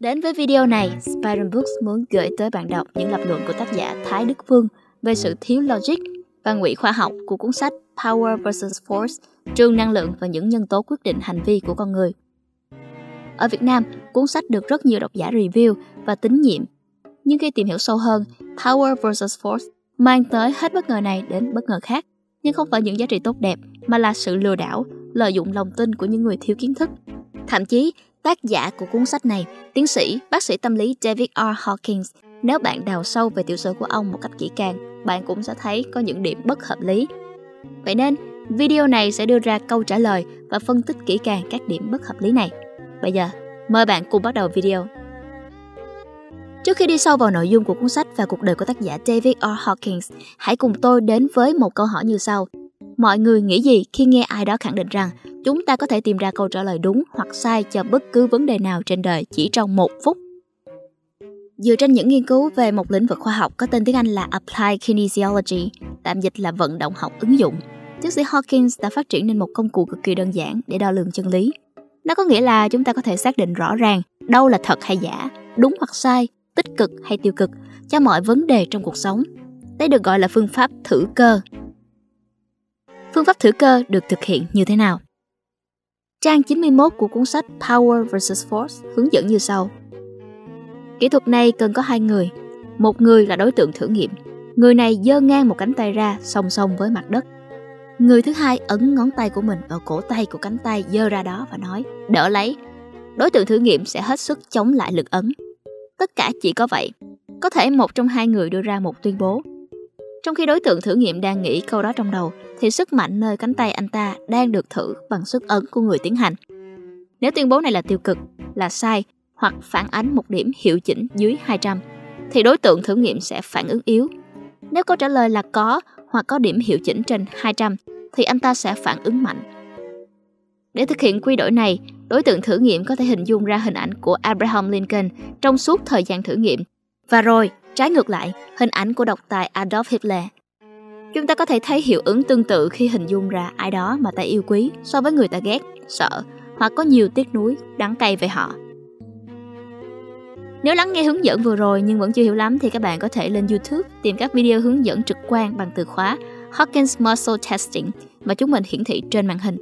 Đến với video này, Spiron Books muốn gửi tới bạn đọc những lập luận của tác giả Thái Đức Phương về sự thiếu logic và ngụy khoa học của cuốn sách Power vs. Force, trường năng lượng và những nhân tố quyết định hành vi của con người. Ở Việt Nam, cuốn sách được rất nhiều độc giả review và tín nhiệm. Nhưng khi tìm hiểu sâu hơn, Power vs. Force mang tới hết bất ngờ này đến bất ngờ khác. Nhưng không phải những giá trị tốt đẹp, mà là sự lừa đảo, lợi dụng lòng tin của những người thiếu kiến thức. Thậm chí, tác giả của cuốn sách này, tiến sĩ, bác sĩ tâm lý David R. Hawkins, nếu bạn đào sâu về tiểu sử của ông một cách kỹ càng, bạn cũng sẽ thấy có những điểm bất hợp lý. Vậy nên, video này sẽ đưa ra câu trả lời và phân tích kỹ càng các điểm bất hợp lý này. Bây giờ, mời bạn cùng bắt đầu video. Trước khi đi sâu vào nội dung của cuốn sách và cuộc đời của tác giả David R. Hawkins, hãy cùng tôi đến với một câu hỏi như sau. Mọi người nghĩ gì khi nghe ai đó khẳng định rằng chúng ta có thể tìm ra câu trả lời đúng hoặc sai cho bất cứ vấn đề nào trên đời chỉ trong một phút? Dựa trên những nghiên cứu về một lĩnh vực khoa học có tên tiếng Anh là Applied Kinesiology, tạm dịch là vận động học ứng dụng, tiến sĩ Hawkins đã phát triển nên một công cụ cực kỳ đơn giản để đo lường chân lý. Nó có nghĩa là chúng ta có thể xác định rõ ràng đâu là thật hay giả, đúng hoặc sai, tích cực hay tiêu cực cho mọi vấn đề trong cuộc sống. Đây được gọi là phương pháp thử cơ. Phương pháp thử cơ được thực hiện như thế nào? Trang 91 của cuốn sách Power vs. Force hướng dẫn như sau. Kỹ thuật này cần có hai người. Một người là đối tượng thử nghiệm. Người này giơ ngang một cánh tay ra, song song với mặt đất. Người thứ hai ấn ngón tay của mình vào cổ tay của cánh tay, giơ ra đó và nói, đỡ lấy. Đối tượng thử nghiệm sẽ hết sức chống lại lực ấn. Tất cả chỉ có vậy. Có thể một trong hai người đưa ra một tuyên bố. Trong khi đối tượng thử nghiệm đang nghĩ câu đó trong đầu, thì sức mạnh nơi cánh tay anh ta đang được thử bằng sức ấn của người tiến hành. Nếu tuyên bố này là tiêu cực, là sai hoặc phản ánh một điểm hiệu chỉnh dưới 200, thì đối tượng thử nghiệm sẽ phản ứng yếu. Nếu câu trả lời là có hoặc có điểm hiệu chỉnh trên 200, thì anh ta sẽ phản ứng mạnh. Để thực hiện quy đổi này, đối tượng thử nghiệm có thể hình dung ra hình ảnh của Abraham Lincoln trong suốt thời gian thử nghiệm. Và rồi, trái ngược lại, hình ảnh của độc tài Adolf Hitler. Chúng ta có thể thấy hiệu ứng tương tự khi hình dung ra ai đó mà ta yêu quý so với người ta ghét, sợ hoặc có nhiều tiếc nuối, đắng cay về họ. Nếu lắng nghe hướng dẫn vừa rồi nhưng vẫn chưa hiểu lắm thì các bạn có thể lên YouTube tìm các video hướng dẫn trực quan bằng từ khóa Hawkins Muscle Testing và chúng mình hiển thị trên màn hình.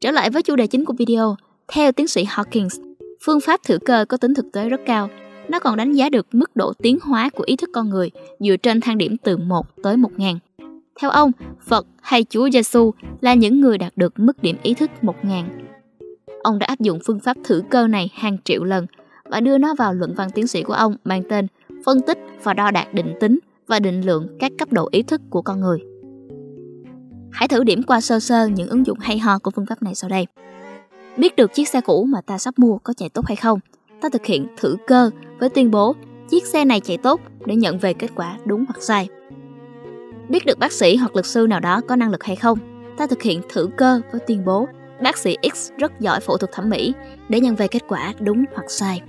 Trở lại với chủ đề chính của video, theo tiến sĩ Hawkins, phương pháp thử cơ có tính thực tế rất cao. Nó còn đánh giá được mức độ tiến hóa của ý thức con người dựa trên thang điểm từ 1 tới 1000. Theo ông, Phật hay Chúa Giêsu là những người đạt được mức điểm ý thức 1000. Ông đã áp dụng phương pháp thử cơ này hàng triệu lần và đưa nó vào luận văn tiến sĩ của ông mang tên Phân tích và đo đạt định tính và định lượng các cấp độ ý thức của con người. Hãy thử điểm qua sơ sơ những ứng dụng hay ho của phương pháp này sau đây. Biết được chiếc xe cũ mà ta sắp mua có chạy tốt hay không, ta thực hiện thử cơ với tuyên bố chiếc xe này chạy tốt để nhận về kết quả đúng hoặc sai. Biết được bác sĩ hoặc luật sư nào đó có năng lực hay không, ta thực hiện thử cơ với tuyên bố bác sĩ X rất giỏi phẫu thuật thẩm mỹ để nhận về kết quả đúng hoặc sai.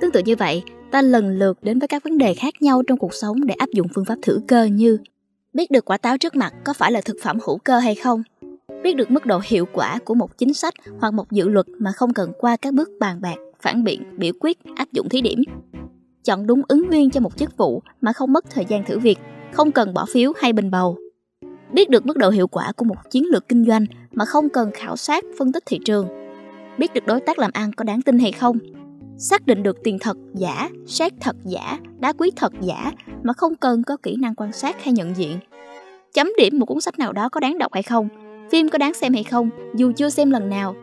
Tương tự như vậy, ta lần lượt đến với các vấn đề khác nhau trong cuộc sống để áp dụng phương pháp thử cơ như biết được quả táo trước mặt có phải là thực phẩm hữu cơ hay không, biết được mức độ hiệu quả của một chính sách hoặc một dự luật mà không cần qua các bước bàn bạc, phản biện, biểu quyết, áp dụng thí điểm. Chọn đúng ứng viên cho một chức vụ mà không mất thời gian thử việc, không cần bỏ phiếu hay bình bầu. Biết được mức độ hiệu quả của một chiến lược kinh doanh mà không cần khảo sát, phân tích thị trường. Biết được đối tác làm ăn có đáng tin hay không, xác định được tiền thật giả, xét thật giả, đá quý thật giả mà không cần có kỹ năng quan sát hay nhận diện. Chấm điểm một cuốn sách nào đó có đáng đọc hay không, phim có đáng xem hay không, dù chưa xem lần nào.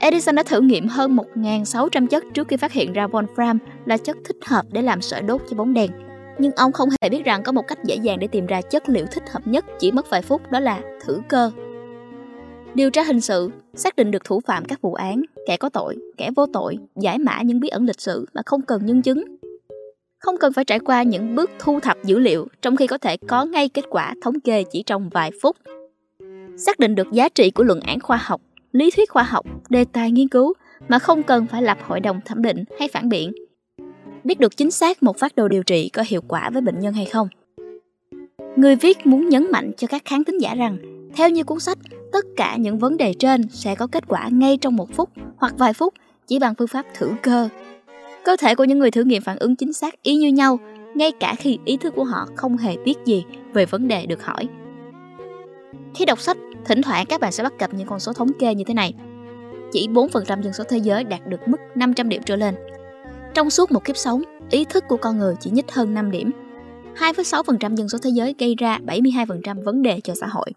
Edison đã thử nghiệm hơn 1.600 chất trước khi phát hiện ra wolfram là chất thích hợp để làm sợi đốt cho bóng đèn. Nhưng ông không hề biết rằng có một cách dễ dàng để tìm ra chất liệu thích hợp nhất chỉ mất vài phút đó là thử cơ. Điều tra hình sự, xác định được thủ phạm các vụ án, kẻ có tội, kẻ vô tội, giải mã những bí ẩn lịch sử mà không cần nhân chứng. Không cần phải trải qua những bước thu thập dữ liệu trong khi có thể có ngay kết quả thống kê chỉ trong vài phút. Xác định được giá trị của luận án khoa học, lý thuyết khoa học, đề tài nghiên cứu mà không cần phải lập hội đồng thẩm định hay phản biện. Biết được chính xác một phát đồ điều trị có hiệu quả với bệnh nhân hay không. Người viết muốn nhấn mạnh cho các khán thính giả rằng theo như cuốn sách, tất cả những vấn đề trên sẽ có kết quả ngay trong một phút hoặc vài phút chỉ bằng phương pháp thử cơ. Cơ thể của những người thử nghiệm phản ứng chính xác y như nhau, ngay cả khi ý thức của họ không hề biết gì về vấn đề được hỏi. Khi đọc sách, thỉnh thoảng các bạn sẽ bắt gặp những con số thống kê như thế này. Chỉ 4% dân số thế giới đạt được mức 500 điểm trở lên. Trong suốt một kiếp sống, ý thức của con người chỉ nhích hơn 5 điểm. 2,6% dân số thế giới gây ra 72% vấn đề cho xã hội.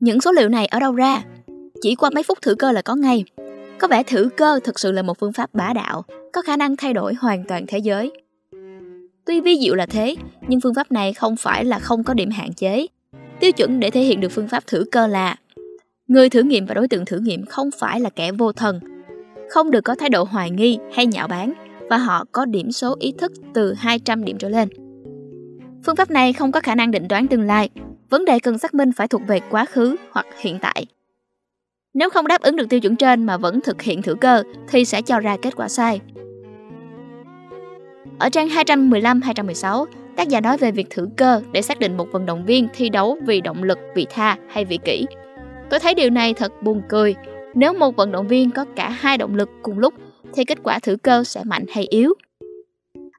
Những số liệu này ở đâu ra? Chỉ qua mấy phút thử cơ là có ngay. Có vẻ thử cơ thực sự là một phương pháp bá đạo, có khả năng thay đổi hoàn toàn thế giới. Tuy vi diệu là thế, nhưng phương pháp này không phải là không có điểm hạn chế. Tiêu chuẩn để thể hiện được phương pháp thử cơ là người thử nghiệm và đối tượng thử nghiệm không phải là kẻ vô thần, không được có thái độ hoài nghi hay nhạo báng và họ có điểm số ý thức từ 200 điểm trở lên. Phương pháp này không có khả năng định đoán tương lai, vấn đề cần xác minh phải thuộc về quá khứ hoặc hiện tại. Nếu không đáp ứng được tiêu chuẩn trên mà vẫn thực hiện thử cơ thì sẽ cho ra kết quả sai. Ở trang 215-216, tác giả nói về việc thử cơ để xác định một vận động viên thi đấu vì động lực, vị tha hay vị kỷ. Tôi thấy điều này thật buồn cười. Nếu một vận động viên có cả hai động lực cùng lúc thì kết quả thử cơ sẽ mạnh hay yếu.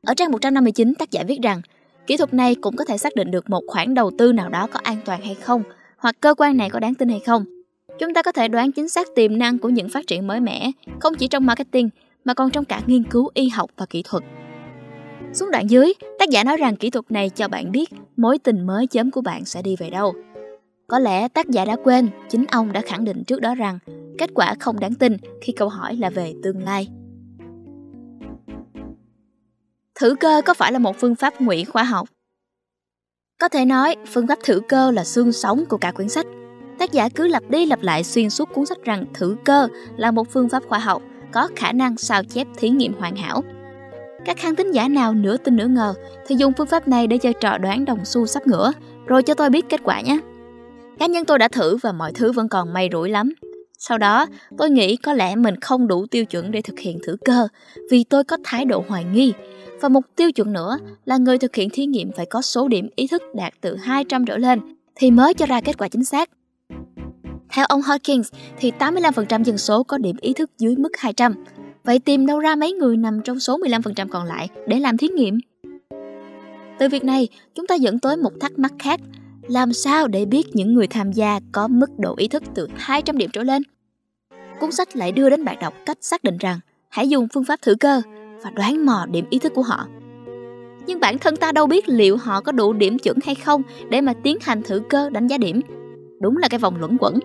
Ở trang 159, tác giả viết rằng Kỹ thuật này cũng có thể xác định được một khoản đầu tư nào đó có an toàn hay không, hoặc cơ quan này có đáng tin hay không. Chúng ta có thể đoán chính xác tiềm năng của những phát triển mới mẻ, không chỉ trong marketing mà còn trong cả nghiên cứu y học và kỹ thuật. Xuống đoạn dưới, tác giả nói rằng kỹ thuật này cho bạn biết mối tình mới chấm của bạn sẽ đi về đâu. Có lẽ tác giả đã quên, chính ông đã khẳng định trước đó rằng kết quả không đáng tin khi câu hỏi là về tương lai. Thử cơ có phải là một phương pháp ngụy khoa học? Có thể nói, phương pháp thử cơ là xương sống của cả quyển sách. Tác giả cứ lặp đi lặp lại xuyên suốt cuốn sách rằng thử cơ là một phương pháp khoa học có khả năng sao chép thí nghiệm hoàn hảo. Các khán thính giả nào nửa tin nửa ngờ thì dùng phương pháp này để chơi trò đoán đồng xu sắp ngửa, rồi cho tôi biết kết quả nhé. Cá nhân tôi đã thử và mọi thứ vẫn còn may rủi lắm. Sau đó, tôi nghĩ có lẽ mình không đủ tiêu chuẩn để thực hiện thử cơ vì tôi có thái độ hoài nghi và một tiêu chuẩn nữa là người thực hiện thí nghiệm phải có số điểm ý thức đạt từ 200 trở lên thì mới cho ra kết quả chính xác. Theo ông Hawkins thì 85% dân số có điểm ý thức dưới mức 200. Vậy tìm đâu ra mấy người nằm trong số 15% còn lại để làm thí nghiệm? Từ việc này, chúng ta dẫn tới một thắc mắc khác. Làm sao để biết những người tham gia có mức độ ý thức từ 200 điểm trở lên? Cuốn sách lại đưa đến bạn đọc cách xác định rằng hãy dùng phương pháp thử cơ và đoán mò điểm ý thức của họ. Nhưng bản thân ta đâu biết liệu họ có đủ điểm chuẩn hay không để mà tiến hành thử cơ đánh giá điểm. Đúng là cái vòng luẩn quẩn.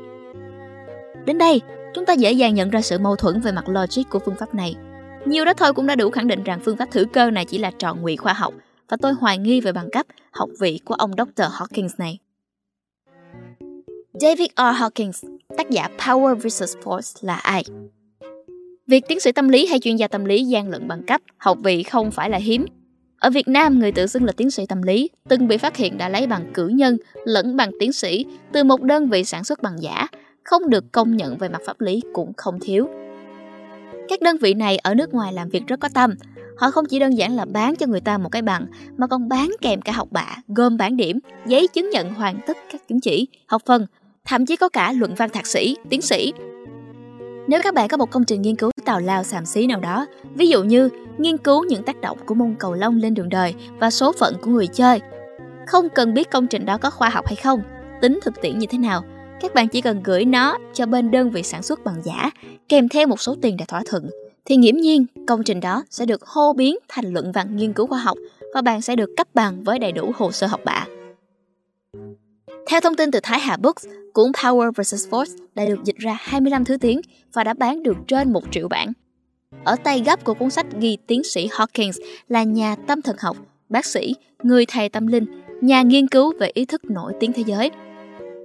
Đến đây, chúng ta dễ dàng nhận ra sự mâu thuẫn về mặt logic của phương pháp này. Nhiều đó thôi cũng đã đủ khẳng định rằng phương pháp thử cơ này chỉ là trò ngụy khoa học và tôi hoài nghi về bằng cấp học vị của ông Dr. Hawkins này. David R. Hawkins, tác giả Power vs. Force là ai? Việc tiến sĩ tâm lý hay chuyên gia tâm lý gian lận bằng cấp, học vị không phải là hiếm. Ở Việt Nam, người tự xưng là tiến sĩ tâm lý từng bị phát hiện đã lấy bằng cử nhân lẫn bằng tiến sĩ từ một đơn vị sản xuất bằng giả, không được công nhận về mặt pháp lý cũng không thiếu. Các đơn vị này ở nước ngoài làm việc rất có tâm. Họ không chỉ đơn giản là bán cho người ta một cái bằng, mà còn bán kèm cả học bạ, gồm bản điểm, giấy chứng nhận hoàn tất các chứng chỉ, học phần, thậm chí có cả luận văn thạc sĩ, tiến sĩ nếu các bạn có một công trình nghiên cứu tào lao xàm xí nào đó, ví dụ như nghiên cứu những tác động của môn cầu lông lên đường đời và số phận của người chơi, không cần biết công trình đó có khoa học hay không, tính thực tiễn như thế nào, các bạn chỉ cần gửi nó cho bên đơn vị sản xuất bằng giả, kèm theo một số tiền để thỏa thuận, thì nghiễm nhiên công trình đó sẽ được hô biến thành luận văn nghiên cứu khoa học và bạn sẽ được cấp bằng với đầy đủ hồ sơ học bạ. Theo thông tin từ Thái Hà Books, cuốn Power vs. Force đã được dịch ra 25 thứ tiếng và đã bán được trên 1 triệu bản. Ở tay gấp của cuốn sách ghi tiến sĩ Hawkins là nhà tâm thần học, bác sĩ, người thầy tâm linh, nhà nghiên cứu về ý thức nổi tiếng thế giới.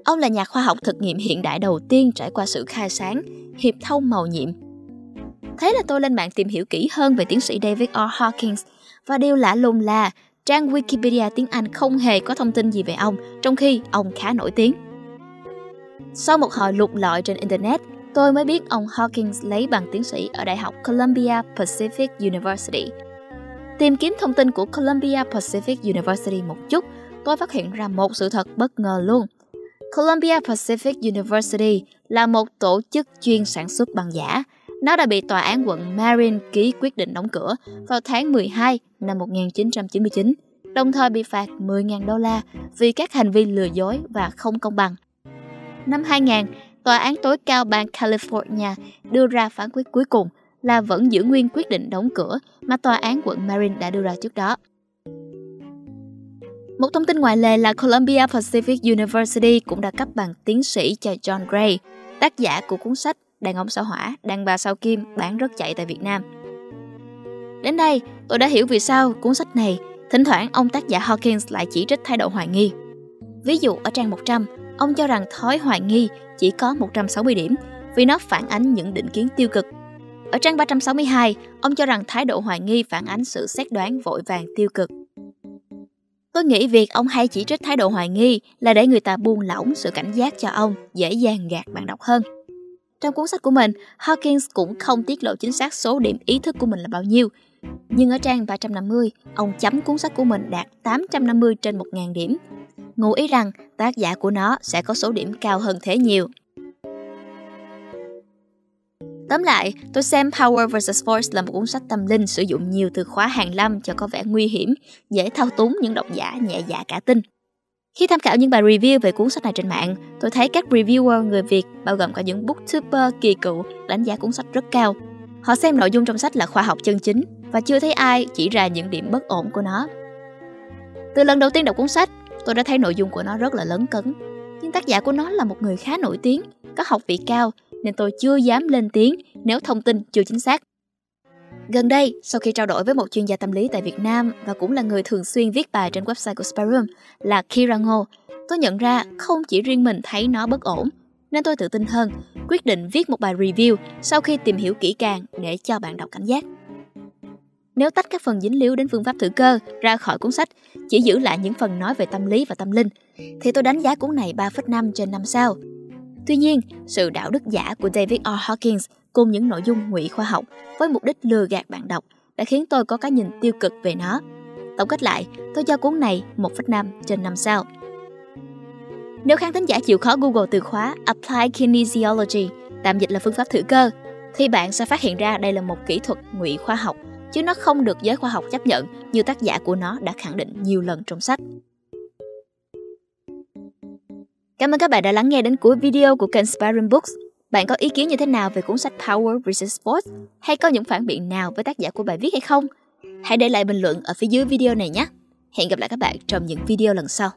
Ông là nhà khoa học thực nghiệm hiện đại đầu tiên trải qua sự khai sáng, hiệp thông màu nhiệm. Thế là tôi lên mạng tìm hiểu kỹ hơn về tiến sĩ David R. Hawkins và điều lạ lùng là trang Wikipedia tiếng Anh không hề có thông tin gì về ông, trong khi ông khá nổi tiếng. Sau một hồi lục lọi trên Internet, tôi mới biết ông Hawkins lấy bằng tiến sĩ ở Đại học Columbia Pacific University. Tìm kiếm thông tin của Columbia Pacific University một chút, tôi phát hiện ra một sự thật bất ngờ luôn. Columbia Pacific University là một tổ chức chuyên sản xuất băng giả. Nó đã bị tòa án quận Marin ký quyết định đóng cửa vào tháng 12 năm 1999, đồng thời bị phạt 10.000 đô la vì các hành vi lừa dối và không công bằng. Năm 2000, Tòa án tối cao bang California đưa ra phán quyết cuối cùng là vẫn giữ nguyên quyết định đóng cửa mà tòa án quận Marin đã đưa ra trước đó. Một thông tin ngoại lệ là Columbia Pacific University cũng đã cấp bằng tiến sĩ cho John Gray, tác giả của cuốn sách Đàn ông sao hỏa, đàn bà sao kim bán rất chạy tại Việt Nam. Đến đây, tôi đã hiểu vì sao cuốn sách này, thỉnh thoảng ông tác giả Hawkins lại chỉ trích thái độ hoài nghi. Ví dụ ở trang 100, ông cho rằng thói hoài nghi chỉ có 160 điểm vì nó phản ánh những định kiến tiêu cực. Ở trang 362, ông cho rằng thái độ hoài nghi phản ánh sự xét đoán vội vàng tiêu cực. Tôi nghĩ việc ông hay chỉ trích thái độ hoài nghi là để người ta buông lỏng sự cảnh giác cho ông, dễ dàng gạt bạn đọc hơn. Trong cuốn sách của mình, Hawkins cũng không tiết lộ chính xác số điểm ý thức của mình là bao nhiêu. Nhưng ở trang 350, ông chấm cuốn sách của mình đạt 850 trên 1.000 điểm. Ngụ ý rằng tác giả của nó sẽ có số điểm cao hơn thế nhiều. Tóm lại, tôi xem Power vs. Force là một cuốn sách tâm linh sử dụng nhiều từ khóa hàng lâm cho có vẻ nguy hiểm, dễ thao túng những độc giả nhẹ dạ cả tin. Khi tham khảo những bài review về cuốn sách này trên mạng, tôi thấy các reviewer người Việt, bao gồm cả những booktuber kỳ cựu, đánh giá cuốn sách rất cao. Họ xem nội dung trong sách là khoa học chân chính và chưa thấy ai chỉ ra những điểm bất ổn của nó. Từ lần đầu tiên đọc cuốn sách, tôi đã thấy nội dung của nó rất là lớn cấn. Nhưng tác giả của nó là một người khá nổi tiếng, có học vị cao nên tôi chưa dám lên tiếng nếu thông tin chưa chính xác. Gần đây, sau khi trao đổi với một chuyên gia tâm lý tại Việt Nam và cũng là người thường xuyên viết bài trên website của Sparum là Kira Ngô, tôi nhận ra không chỉ riêng mình thấy nó bất ổn, nên tôi tự tin hơn, quyết định viết một bài review sau khi tìm hiểu kỹ càng để cho bạn đọc cảnh giác. Nếu tách các phần dính líu đến phương pháp thử cơ ra khỏi cuốn sách, chỉ giữ lại những phần nói về tâm lý và tâm linh, thì tôi đánh giá cuốn này 3,5 trên 5 sao. Tuy nhiên, sự đạo đức giả của David R. Hawkins cùng những nội dung ngụy khoa học với mục đích lừa gạt bạn đọc đã khiến tôi có cái nhìn tiêu cực về nó. Tổng kết lại, tôi cho cuốn này 1,5 trên 5 sao. Nếu khán thính giả chịu khó Google từ khóa Applied Kinesiology, tạm dịch là phương pháp thử cơ, thì bạn sẽ phát hiện ra đây là một kỹ thuật ngụy khoa học, chứ nó không được giới khoa học chấp nhận như tác giả của nó đã khẳng định nhiều lần trong sách. Cảm ơn các bạn đã lắng nghe đến cuối video của kênh Sparring Books. Bạn có ý kiến như thế nào về cuốn sách Power vs. Sports? Hay có những phản biện nào với tác giả của bài viết hay không? Hãy để lại bình luận ở phía dưới video này nhé. Hẹn gặp lại các bạn trong những video lần sau.